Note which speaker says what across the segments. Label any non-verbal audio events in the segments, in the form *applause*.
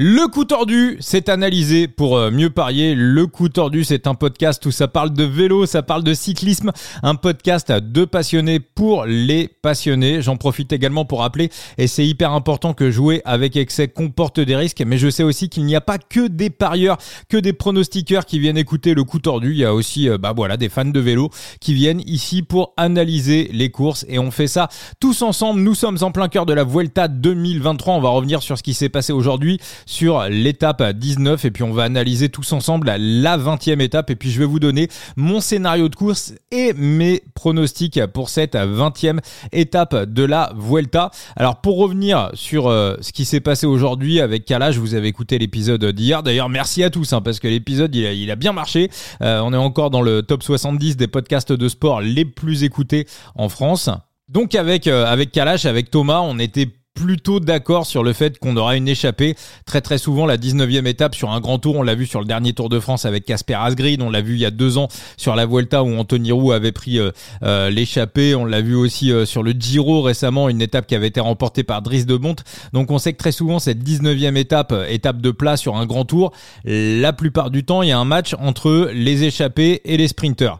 Speaker 1: Le coup tordu, c'est analysé pour euh, mieux parier. Le coup tordu, c'est un podcast où ça parle de vélo, ça parle de cyclisme, un podcast de passionnés pour les passionnés. J'en profite également pour rappeler, et c'est hyper important que jouer avec excès comporte des risques, mais je sais aussi qu'il n'y a pas que des parieurs, que des pronostiqueurs qui viennent écouter le coup tordu. Il y a aussi, euh, bah voilà, des fans de vélo qui viennent ici pour analyser les courses, et on fait ça tous ensemble. Nous sommes en plein cœur de la Vuelta 2023. On va revenir sur ce qui s'est passé aujourd'hui sur l'étape 19 et puis on va analyser tous ensemble la 20e étape et puis je vais vous donner mon scénario de course et mes pronostics pour cette 20e étape de la Vuelta. Alors pour revenir sur euh, ce qui s'est passé aujourd'hui avec Kalash, vous avez écouté l'épisode d'hier. D'ailleurs merci à tous hein, parce que l'épisode il a, bien marché. Euh, on est encore dans le top 70 des podcasts de sport les plus écoutés en France. Donc avec euh, avec Kalash, avec Thomas, on était plutôt d'accord sur le fait qu'on aura une échappée. Très très souvent, la 19e étape sur un grand tour, on l'a vu sur le dernier Tour de France avec Casper Asgreen, on l'a vu il y a deux ans sur la Vuelta où Anthony Roux avait pris euh, euh, l'échappée, on l'a vu aussi euh, sur le Giro récemment, une étape qui avait été remportée par Driss de Bonte. Donc on sait que très souvent cette 19e étape, étape de plat sur un grand tour, la plupart du temps il y a un match entre les échappés et les sprinters.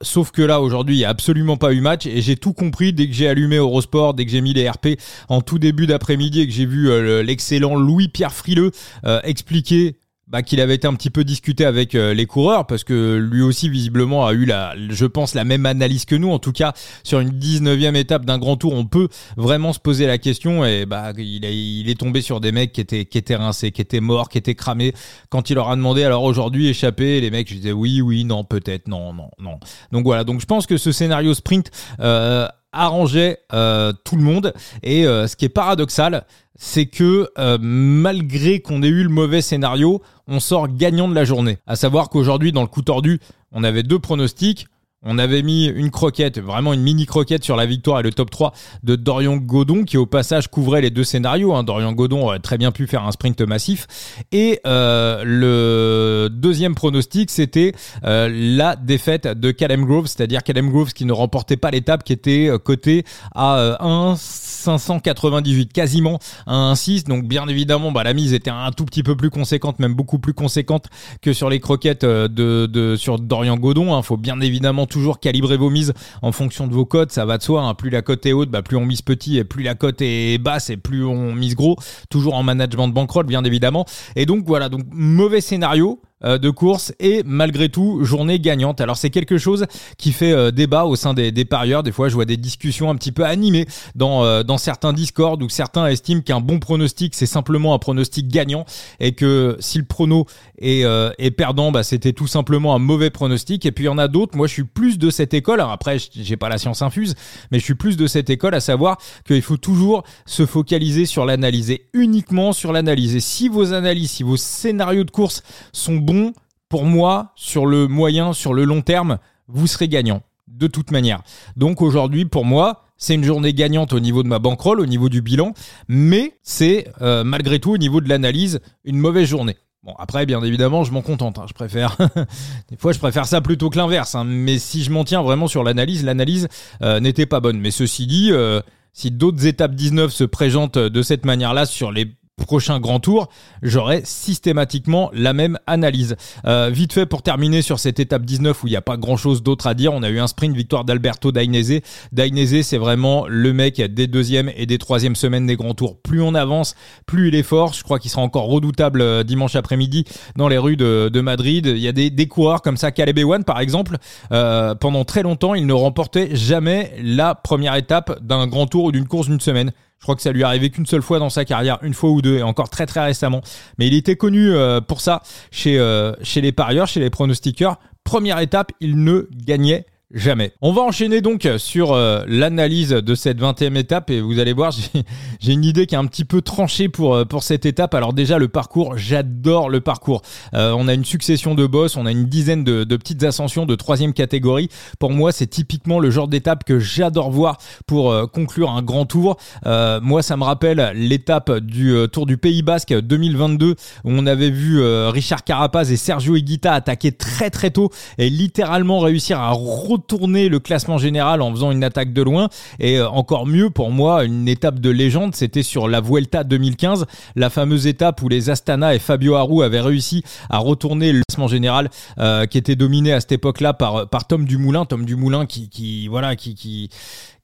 Speaker 1: sauf que là aujourd'hui il n'y a absolument pas eu match et j'ai tout compris dès que j'ai allumé Eurosport, dès que j'ai mis les RP en tout début d'après-midi et que j'ai vu euh, l'excellent Louis-Pierre Frileux euh, expliquer bah, qu'il avait été un petit peu discuté avec euh, les coureurs parce que lui aussi visiblement a eu la, je pense la même analyse que nous. En tout cas, sur une 19e étape d'un grand tour, on peut vraiment se poser la question et bah il est, il est tombé sur des mecs qui étaient qui étaient rincés, qui étaient morts, qui étaient cramés. Quand il leur a demandé alors aujourd'hui échapper, les mecs je disais oui oui non peut-être non non non. Donc voilà donc je pense que ce scénario sprint euh, arrangeait euh, tout le monde. Et euh, ce qui est paradoxal, c'est que euh, malgré qu'on ait eu le mauvais scénario, on sort gagnant de la journée. À savoir qu'aujourd'hui, dans le coup tordu, on avait deux pronostics. On avait mis une croquette, vraiment une mini croquette sur la victoire et le top 3 de Dorian Godon qui au passage couvrait les deux scénarios. Hein. Dorian Godon aurait très bien pu faire un sprint massif. Et euh, le deuxième pronostic, c'était euh, la défaite de Callum Groves, c'est-à-dire Callum Groves qui ne remportait pas l'étape, qui était euh, coté à 1 598, quasiment à 1,6. Donc bien évidemment, bah, la mise était un tout petit peu plus conséquente, même beaucoup plus conséquente que sur les croquettes de, de sur Dorian Godon. Il hein. faut bien évidemment toujours calibrer vos mises en fonction de vos cotes, ça va de soi. Hein. Plus la cote est haute, bah, plus on mise petit, et plus la cote est basse, et plus on mise gros. Toujours en management de bankroll, bien évidemment. Et donc voilà, donc mauvais scénario. Euh, de course et malgré tout journée gagnante. Alors c'est quelque chose qui fait euh, débat au sein des, des, parieurs. Des fois je vois des discussions un petit peu animées dans, euh, dans certains discords où certains estiment qu'un bon pronostic c'est simplement un pronostic gagnant et que si le prono est, est perdant, bah, c'était tout simplement un mauvais pronostic. Et puis il y en a d'autres, moi je suis plus de cette école, alors après j'ai pas la science infuse, mais je suis plus de cette école à savoir qu'il faut toujours se focaliser sur l'analyse et uniquement sur l'analyse. Et si vos analyses, si vos scénarios de course sont bon, pour moi, sur le moyen, sur le long terme, vous serez gagnant. De toute manière. Donc aujourd'hui, pour moi, c'est une journée gagnante au niveau de ma bankroll, au niveau du bilan, mais c'est euh, malgré tout au niveau de l'analyse une mauvaise journée. Bon, après, bien évidemment, je m'en contente. Hein. Je préfère. *laughs* Des fois, je préfère ça plutôt que l'inverse. Hein. Mais si je m'en tiens vraiment sur l'analyse, l'analyse euh, n'était pas bonne. Mais ceci dit, euh, si d'autres étapes 19 se présentent de cette manière-là sur les prochain grand tour, j'aurai systématiquement la même analyse. Euh, vite fait pour terminer sur cette étape 19 où il n'y a pas grand chose d'autre à dire, on a eu un sprint victoire d'Alberto Dainese. Dainese c'est vraiment le mec des deuxièmes et des troisièmes semaines des grands tours. Plus on avance, plus il est fort. Je crois qu'il sera encore redoutable euh, dimanche après-midi dans les rues de, Madrid. Il y a des, des coureurs comme ça, Caleb Ewan par exemple, euh, pendant très longtemps il ne remportait jamais la première étape d'un grand tour ou d'une course d'une semaine. Je crois que ça lui est arrivé qu'une seule fois dans sa carrière, une fois ou deux, et encore très très récemment. Mais il était connu euh, pour ça chez, euh, chez les parieurs, chez les pronostiqueurs. Première étape, il ne gagnait Jamais. On va enchaîner donc sur euh, l'analyse de cette 20e étape et vous allez voir, *laughs* j'ai une idée qui est un petit peu tranchée pour, euh, pour cette étape. Alors déjà le parcours, j'adore le parcours. Euh, on a une succession de boss, on a une dizaine de, petites ascensions de troisième catégorie. Pour moi, c'est typiquement le genre d'étape que j'adore voir pour conclure un grand tour. moi, ça me rappelle l'étape du Tour du Pays Basque 2022 où on avait vu Richard Carapaz et Sergio Higuita attaquer très très tôt et littéralement réussir à retourner le classement général en faisant une attaque de loin. Et euh, encore mieux pour moi, une étape de légende, c'était sur la Vuelta 2015, la fameuse étape où les Astana et Fabio Aru avaient réussi à retourner le classement général euh, qui était dominé à cette époque-là par, par Tom Dumoulin. Tom Dumoulin qui, qui voilà, qui, qui,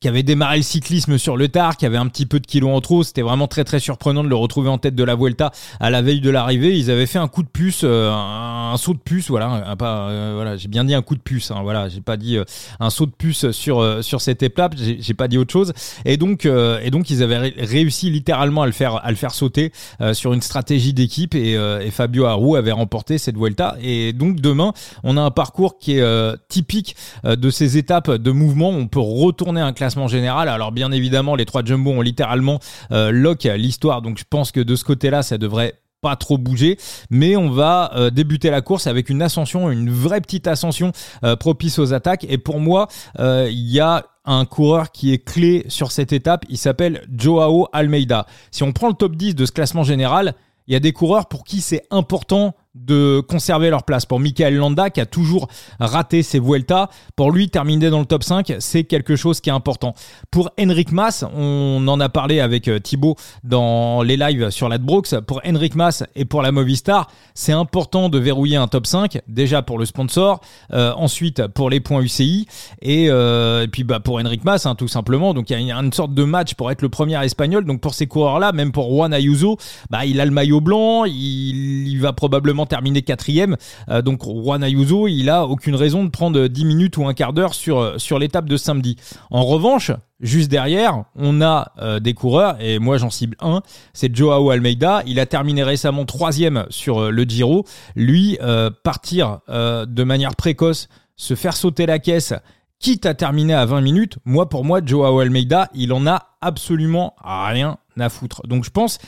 Speaker 1: qui avait démarré le cyclisme sur le tard, qui avait un petit peu de kilos en trop. C'était vraiment très très surprenant de le retrouver en tête de la Vuelta à la veille de l'arrivée. Ils avaient fait un coup de puce, euh, un, saut de puce, voilà, pas, euh, voilà, j'ai bien dit un coup de puce, hein, voilà, j'ai pas dit euh, un saut de puce sur sur cette étape, j'ai pas dit autre chose. Et donc et donc ils avaient réussi littéralement à le faire à le faire sauter sur une stratégie d'équipe et, et, Fabio Aru avait remporté cette Vuelta. Et donc demain, on a un parcours qui est typique de ces étapes de mouvement. On peut retourner un classement général. Alors bien évidemment, les trois jumbo ont littéralement euh, lock l'histoire, donc je pense que de ce côté-là, ça devrait pas trop bouger, mais on va euh, débuter la course avec une ascension, une vraie petite ascension euh, propice aux attaques. Et pour moi, il y a un coureur qui est clé sur cette étape. Il s'appelle Joao Almeida. Si on prend le top 10 de ce classement général, il y a des coureurs pour qui c'est important de conserver leur place. Pour Michael Landa, qui a toujours raté ses Vuelta, pour lui, terminer dans le top 5, c'est quelque chose qui est important. Pour Henrik Mas, on en a parlé avec euh, Thibaut dans les lives sur l'Adbrooks, pour Henrik Mas et pour la Movistar, c'est important de verrouiller un top 5, déjà pour le sponsor, euh, ensuite pour les points UCI, euh, et, puis bah, pour Henrik Mas, hein, tout simplement. Donc il y a une sorte de match pour être le premier espagnol. Donc pour ces coureurs-là, même pour Juan Ayuso, bah, il a le maillot blanc, il, il va probablement terminé quatrième. Euh, donc Juan Ayuso, il a aucune raison de prendre 10 minutes ou un quart d'heure sur, euh, sur l'étape de samedi. En revanche, Juste derrière, on a euh, des coureurs, et moi j'en cible un, c'est Joao Almeida. Il a terminé récemment troisième sur le Giro. Lui, partir de manière précoce, se faire sauter la caisse, quitte à terminer à 20 minutes, moi pour moi, Joao Almeida, il en a absolument rien à foutre. Donc je pense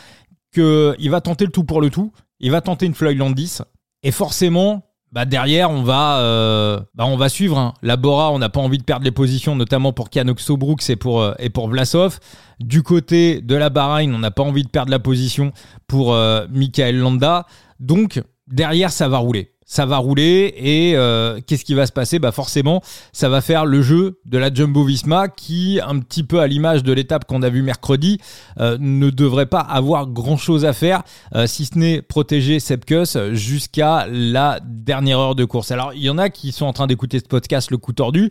Speaker 1: qu'il va tenter le tout pour le tout. Il va tenter une Floyd Landis. Et forcément, bah derrière, on va, euh, bah on va suivre. Hein. La Bora, on n'a pas envie de perdre les positions, notamment pour Kanoxo Brooks et pour, euh, et pour Vlasov. Du côté de la Bahreïn, on n'a pas envie de perdre la position pour euh, Michael Landa. Donc, derrière, ça va rouler ça va rouler et euh, qu'est-ce qui va se passer? Bah forcément, ça va faire le jeu de la Jumbo Visma qui, un petit peu à l'image de l'étape qu'on a vue mercredi, euh, ne devrait pas avoir grand-chose à faire euh, si ce n'est protéger Sepkus jusqu'à la dernière heure de course. Alors il y en a qui sont en train d'écouter ce podcast le coup tordu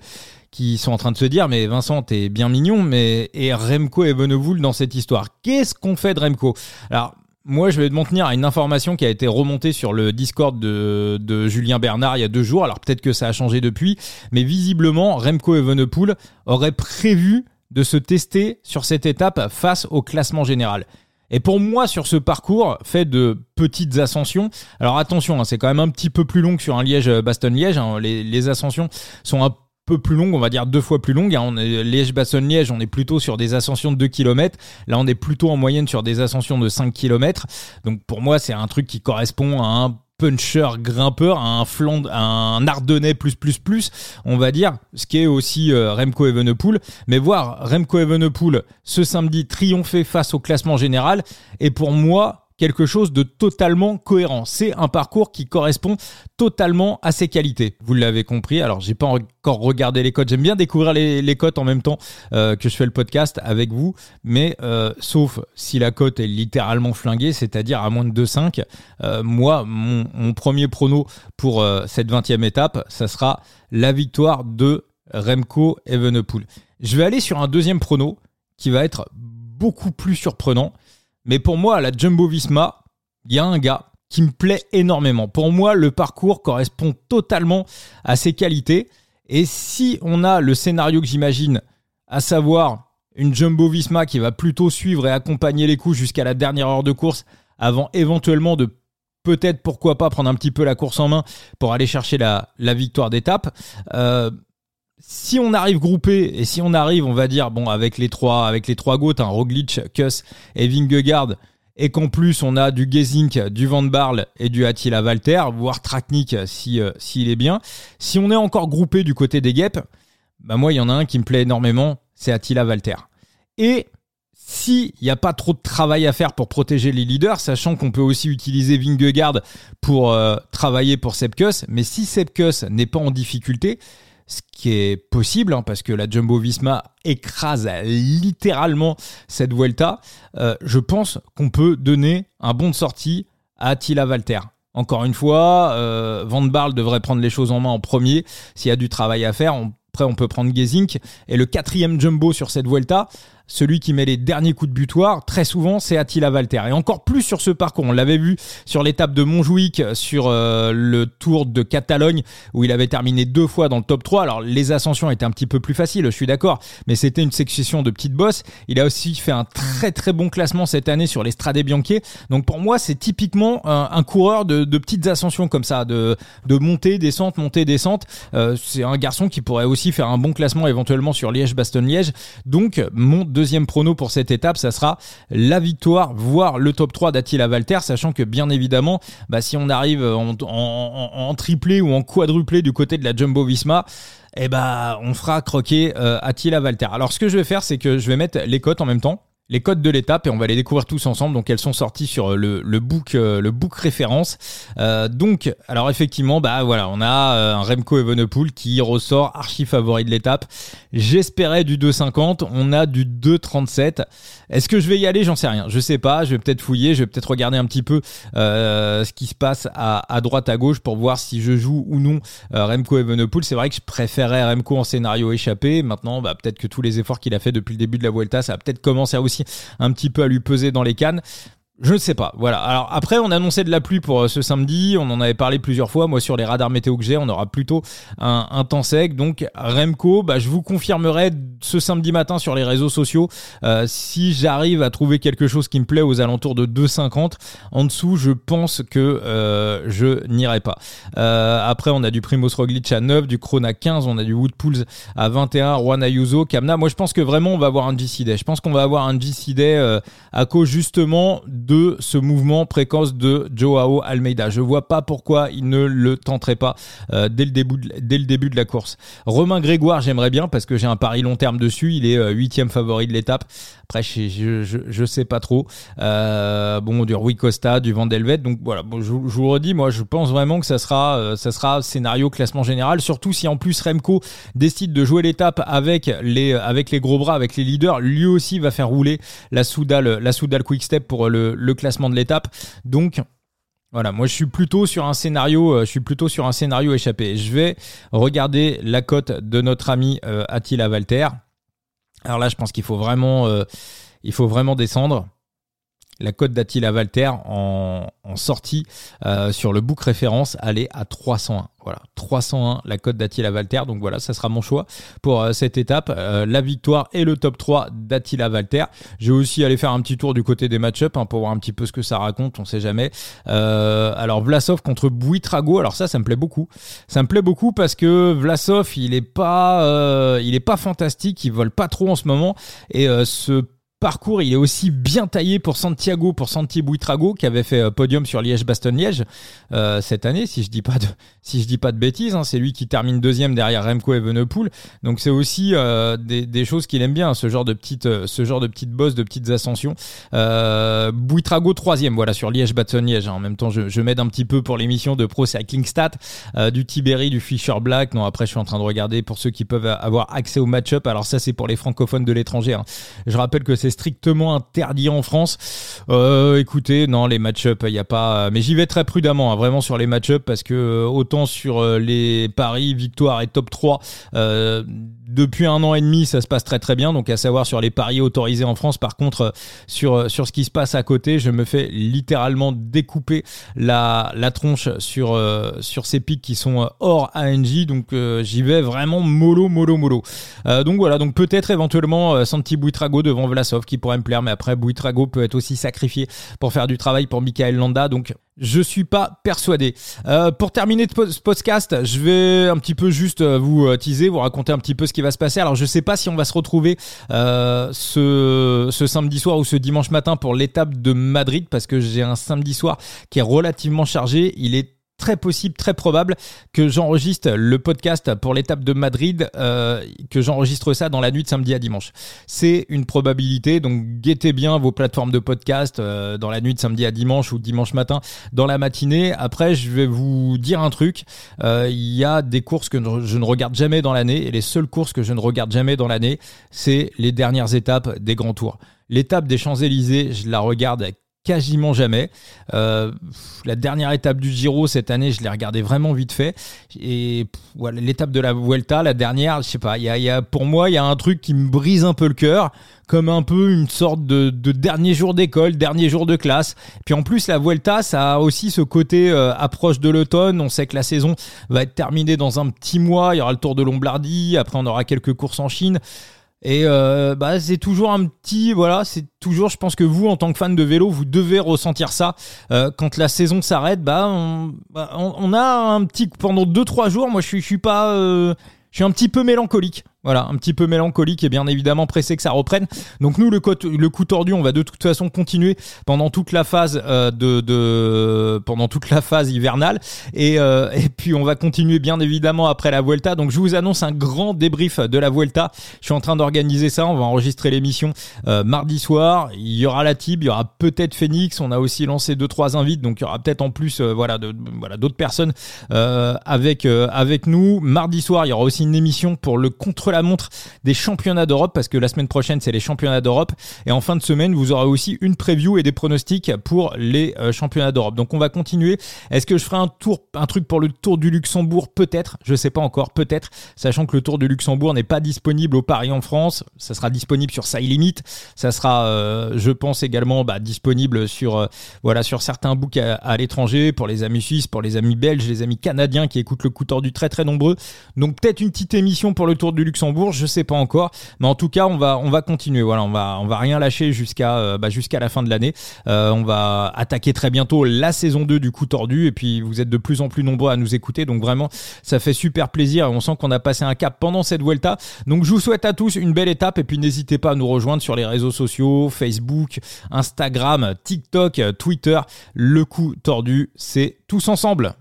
Speaker 1: qui sont en train de se dire mais Vincent t'es bien mignon mais et Remco et Benevoul dans cette histoire? Qu'est-ce qu'on fait de Remco? Alors moi, je vais m'en tenir à une information qui a été remontée sur le Discord de, Julien Bernard il y a deux jours. Alors peut-être que ça a changé depuis, mais visiblement, Remco Evenepoel aurait prévu de se tester sur cette étape face au classement général. Et pour moi, sur ce parcours fait de petites ascensions, alors attention, hein, c'est quand même un petit peu plus long que sur un Liège-Bastogne-Liège. Hein. les, les, ascensions sont un peu plus longue, on va dire deux fois plus longue. Hein. On est Liège-Bastogne-Liège, on est plutôt sur des ascensions de 2 km. Là, on est plutôt en moyenne sur des ascensions de 5 km. Donc pour moi, c'est un truc qui correspond à un puncher grimpeur, un flanc, un ardennais plus plus plus, on va dire, ce qui est aussi euh, Remco Evenepoel. Mais voir Remco Evenepoel ce samedi triompher face au classement général est pour moi quelque chose de totalement cohérent. C'est un parcours qui correspond totalement à ses qualités. Vous l'avez compris. Alors, j'ai pas encore regardé les cotes. J'aime bien découvrir les, cotes en même temps euh, que je fais le podcast avec vous. Mais euh, sauf si la cote est littéralement flinguée, c'est-à-dire à moins de 2,5. Euh, moi, mon, mon, premier prono pour euh, cette 20e étape, ça sera la victoire de Remco Evenepoel. Je vais aller sur un deuxième prono qui va être beaucoup plus surprenant. Mais pour moi, à la Jumbo Visma, il y a un gars qui me plaît énormément. Pour moi, le parcours correspond totalement à ses qualités. Et si on a le scénario que j'imagine, à savoir une Jumbo Visma qui va plutôt suivre et accompagner les coups jusqu'à la dernière heure de course, avant éventuellement de peut-être, pourquoi pas, prendre un petit peu la course en main pour aller chercher la, victoire d'étape. Euh, si on arrive groupé et si on arrive, on va dire, bon, avec les trois, avec les trois hein, Roglic, Kuss et Vingegaard, et qu'en plus on a du Gezink, du Van Barle et du Attila Walter, voire Traknik si euh, s'il est bien. Si on est encore groupé du côté des guêpes, bah moi il y en a un qui me plaît énormément, c'est Attila Walter. Et s'il n'y a pas trop de travail à faire pour protéger les leaders, sachant qu'on peut aussi utiliser Vingegaard pour euh, travailler pour Sepkus, mais si Sepkus n'est pas en difficulté, ce qui est possible, hein, parce que la Jumbo Visma écrase littéralement cette Vuelta, euh, je pense qu'on peut donner un bon de sortie à Attila Valter. Encore une fois, euh, Van Barl devrait prendre les choses en main en premier. S'il y a du travail à faire, après on peut prendre Gezink. Et le quatrième jumbo sur cette Vuelta, celui qui met les derniers coups de butoir, très souvent, c'est Attila Valter. Et encore plus sur ce parcours. On l'avait vu sur l'étape de Montjuic, sur euh, le Tour de Catalogne, où il avait terminé deux fois dans le top 3. Alors, les ascensions étaient un petit peu plus faciles, je suis d'accord, mais c'était une succession de petites bosses. Il a aussi fait un très très bon classement cette année sur les Strade. Donc, pour moi, c'est typiquement un, coureur de, petites ascensions comme ça, de, de montée, descente, montée, descente. Euh, c'est un garçon qui pourrait aussi faire un bon classement éventuellement sur Liège-Bastogne-Liège. Donc, monte deuxième prono pour cette étape, ça sera la victoire, voire le top 3 d'Attila Valter, sachant que bien évidemment, bah, si on arrive en, triplé ou en quadruplé du côté de la Jumbo Visma, eh bah, on fera croquer euh, Attila Valter. Alors ce que je vais faire, c'est que je vais mettre les cotes en même temps les codes de l'étape et on va les découvrir tous ensemble. Donc elles sont sorties sur le, le book euh, le book référence. Euh, donc alors effectivement bah voilà on a euh, un Remco Evenepoel qui ressort archi favori de l'étape. J'espérais du 2,50, on a du 2,37. Est-ce que je vais y aller? J'en sais rien. Je sais pas. Je vais peut-être fouiller. Je vais peut-être regarder un petit peu ce qui se passe à, droite à gauche pour voir si je joue ou non Remco Evenepoel. C'est vrai que je préférais Remco en scénario échappé. Maintenant bah peut-être que tous les efforts qu'il a fait depuis le début de la Vuelta ça va peut-être commencer à aussi un petit peu à lui peser dans les cannes. Je ne sais pas. Voilà. Alors après, on annonçait de la pluie pour euh, ce samedi. On en avait parlé plusieurs fois. Moi, sur les radars météo que j'ai, on aura plutôt un, temps sec. Donc Remco, bah, je vous confirmerai ce samedi matin sur les réseaux sociaux euh, si j'arrive à trouver quelque chose qui me plaît aux alentours de 2,50. En dessous, je pense que euh, je n'irai pas. après, on a du Primoz Roglic à 9, du Krona à 15, on a du Woodpools à 21, Juan Ayuso, Kamna. Moi, je pense que vraiment, on va avoir un GC Day. Je pense qu'on va avoir un GC Day à cause justement ce mouvement précoce de Joao Almeida. Je vois pas pourquoi il ne le tenterait pas euh, dès, le début de, dès le début de la course. Romain Grégoire, j'aimerais bien parce que j'ai un pari long terme dessus. Il est euh, huitième favori de l'étape. Après, je, je, je, sais pas trop. Euh, bon, du Rui Costa, du Vandelvet. Donc voilà, bon, je, vous redis, moi, je pense vraiment que ça sera, ça sera scénario classement général. Surtout si en plus Remco décide de jouer l'étape avec les, avec les gros bras, avec les leaders. Lui aussi va faire rouler la Soudal, la Soudal Quick Step pour le, le classement de l'étape. Donc voilà, moi je suis plutôt sur un scénario, euh, je suis plutôt sur un scénario échappé. Je vais regarder la cote de notre ami euh, Attila Valter. Alors là, je pense qu'il faut vraiment, euh, il faut vraiment descendre la cote d'Attila Valter en, sortie euh, sur le book référence, elle est à 301. Voilà, 301 la cote d'Attila Valter. Donc voilà, ça sera mon choix pour euh, cette étape. Euh, la victoire et le top 3 d'Attila Valter. Je vais aussi aller faire un petit tour du côté des match-up hein, pour voir un petit peu ce que ça raconte, on sait jamais. alors Vlasov contre Buitrago, alors ça, ça me plaît beaucoup. Ça me plaît beaucoup parce que Vlasov, il est pas, il est pas fantastique, il vole pas trop en ce moment et ce parcours, il est aussi bien taillé pour Santiago, pour Santi Buitrago, qui avait fait euh, podium sur Liège-Bastogne-Liège euh, cette année, si je dis pas de, *laughs* si je dis pas de bêtises. Hein, c'est lui qui termine deuxième derrière Remco Evenepoel. Donc c'est aussi euh, des, choses qu'il aime bien, ce genre de petites, ce genre de petites bosses, de petites ascensions. Euh, Buitrago troisième, voilà sur Liège-Bastogne-Liège. Hein. En même temps, je, m'aide un petit peu pour l'émission de Pro Cycling Stat, du Tiberi, du Fischer Black. Non, après je suis en train de regarder pour ceux qui peuvent avoir accès au match-up. Alors ça c'est pour les francophones de l'étranger. Hein. Je rappelle que c'est strictement interdit en France. Euh, écoutez, non, les match-up, il n'y a pas. Mais j'y vais très prudemment, hein, vraiment sur les match-up, parce que euh, autant sur euh, les paris, victoire et top 3, depuis un an et demi, ça se passe très très bien. Donc à savoir sur les paris autorisés en France, par contre, sur, sur ce qui se passe à côté, je me fais littéralement découper la, la tronche sur, sur ces pics qui sont hors ANJ. Donc j'y vais vraiment mollo, mollo, mollo. donc voilà, donc peut-être éventuellement Santi Buitrago devant Vlasov qui pourrait me plaire, mais après Buitrago peut être aussi sacrifié pour faire du travail pour Michael Landa, donc je suis pas persuadé. Euh, pour terminer ce podcast, je vais un petit peu juste euh, vous euh, teaser, vous raconter un petit peu ce qui va se passer. Alors je sais pas si on va se retrouver ce, ce samedi soir ou ce dimanche matin pour l'étape de Madrid, parce que j'ai un samedi soir qui est relativement chargé. Il est très possible, très probable que j'enregistre le podcast pour l'étape de Madrid, euh, que j'enregistre ça dans la nuit de samedi à dimanche. C'est une probabilité, donc guettez bien vos plateformes de podcast euh, dans la nuit de samedi à dimanche ou dimanche matin dans la matinée. Après, je vais vous dire un truc. Euh, il y a des courses que je ne regarde jamais dans l'année et les seules courses que je ne regarde jamais dans l'année, c'est les dernières étapes des grands tours. L'étape des Champs-Élysées, je la regarde quasiment jamais. Euh, la dernière étape du Giro cette année, je l'ai regardé vraiment vite fait. Et voilà, l'étape de la Vuelta, la dernière, je sais pas. Il y a, pour moi, il y a un truc qui me brise un peu le cœur, comme un peu une sorte de, dernier jour d'école, dernier jour de classe. Puis en plus, la Vuelta, ça a aussi ce côté euh, approche de l'automne. On sait que la saison va être terminée dans un petit mois. Il y aura le Tour de Lombardie. Après, on aura quelques courses en Chine. Et euh, bah, c'est toujours un petit, voilà, c'est toujours, je pense que vous, en tant que fan de vélo, vous devez ressentir ça. Euh, quand la saison s'arrête, bah, bah, on, a un petit, pendant 2-3 jours, moi je suis, je suis pas, euh, je suis un petit peu mélancolique. Voilà, un petit peu mélancolique et bien évidemment pressé que ça reprenne. Donc nous, le, coup tordu, on va de toute façon continuer pendant toute la phase euh, de, de, pendant toute la phase hivernale et, euh, et puis on va continuer bien évidemment après la Vuelta. Donc je vous annonce un grand débrief de la Vuelta. Je suis en train d'organiser ça. On va enregistrer l'émission euh, mardi soir. Il y aura la Tib, il y aura peut-être Phoenix. On a aussi lancé deux trois invites, donc il y aura peut-être en plus voilà de, voilà d'autres personnes avec avec nous. Mardi soir, il y aura aussi une émission pour le contre la montre des championnats d'Europe parce que la semaine prochaine c'est les championnats d'Europe. Et en fin de semaine vous aurez aussi une preview et des pronostics pour les euh, championnats d'Europe. Donc on va continuer. Est-ce que je ferai un tour, un truc pour le Tour du Luxembourg? Peut-être, je sais pas encore, peut-être, sachant que le Tour du Luxembourg n'est pas disponible au Paris en France, ça sera disponible sur Side Limit, ça sera, euh, je pense également bah, disponible sur euh, voilà sur certains books à, l'étranger pour les amis suisses, pour les amis belges, les amis canadiens qui écoutent le coup tordu très très nombreux. Donc peut-être une petite émission pour le Tour du Luxembourg je sais pas encore, mais en tout cas, on va on va continuer. Voilà, on va on va rien lâcher jusqu'à euh, bah, jusqu'à la fin de l'année. Euh, on va attaquer très bientôt la saison 2 du coup tordu et puis vous êtes de plus en plus nombreux à nous écouter, donc vraiment ça fait super plaisir. On sent qu'on a passé un cap pendant cette Vuelta. Donc je vous souhaite à tous une belle étape et puis n'hésitez pas à nous rejoindre sur les réseaux sociaux, Facebook, Instagram, TikTok, Twitter. Le coup tordu, c'est tous ensemble.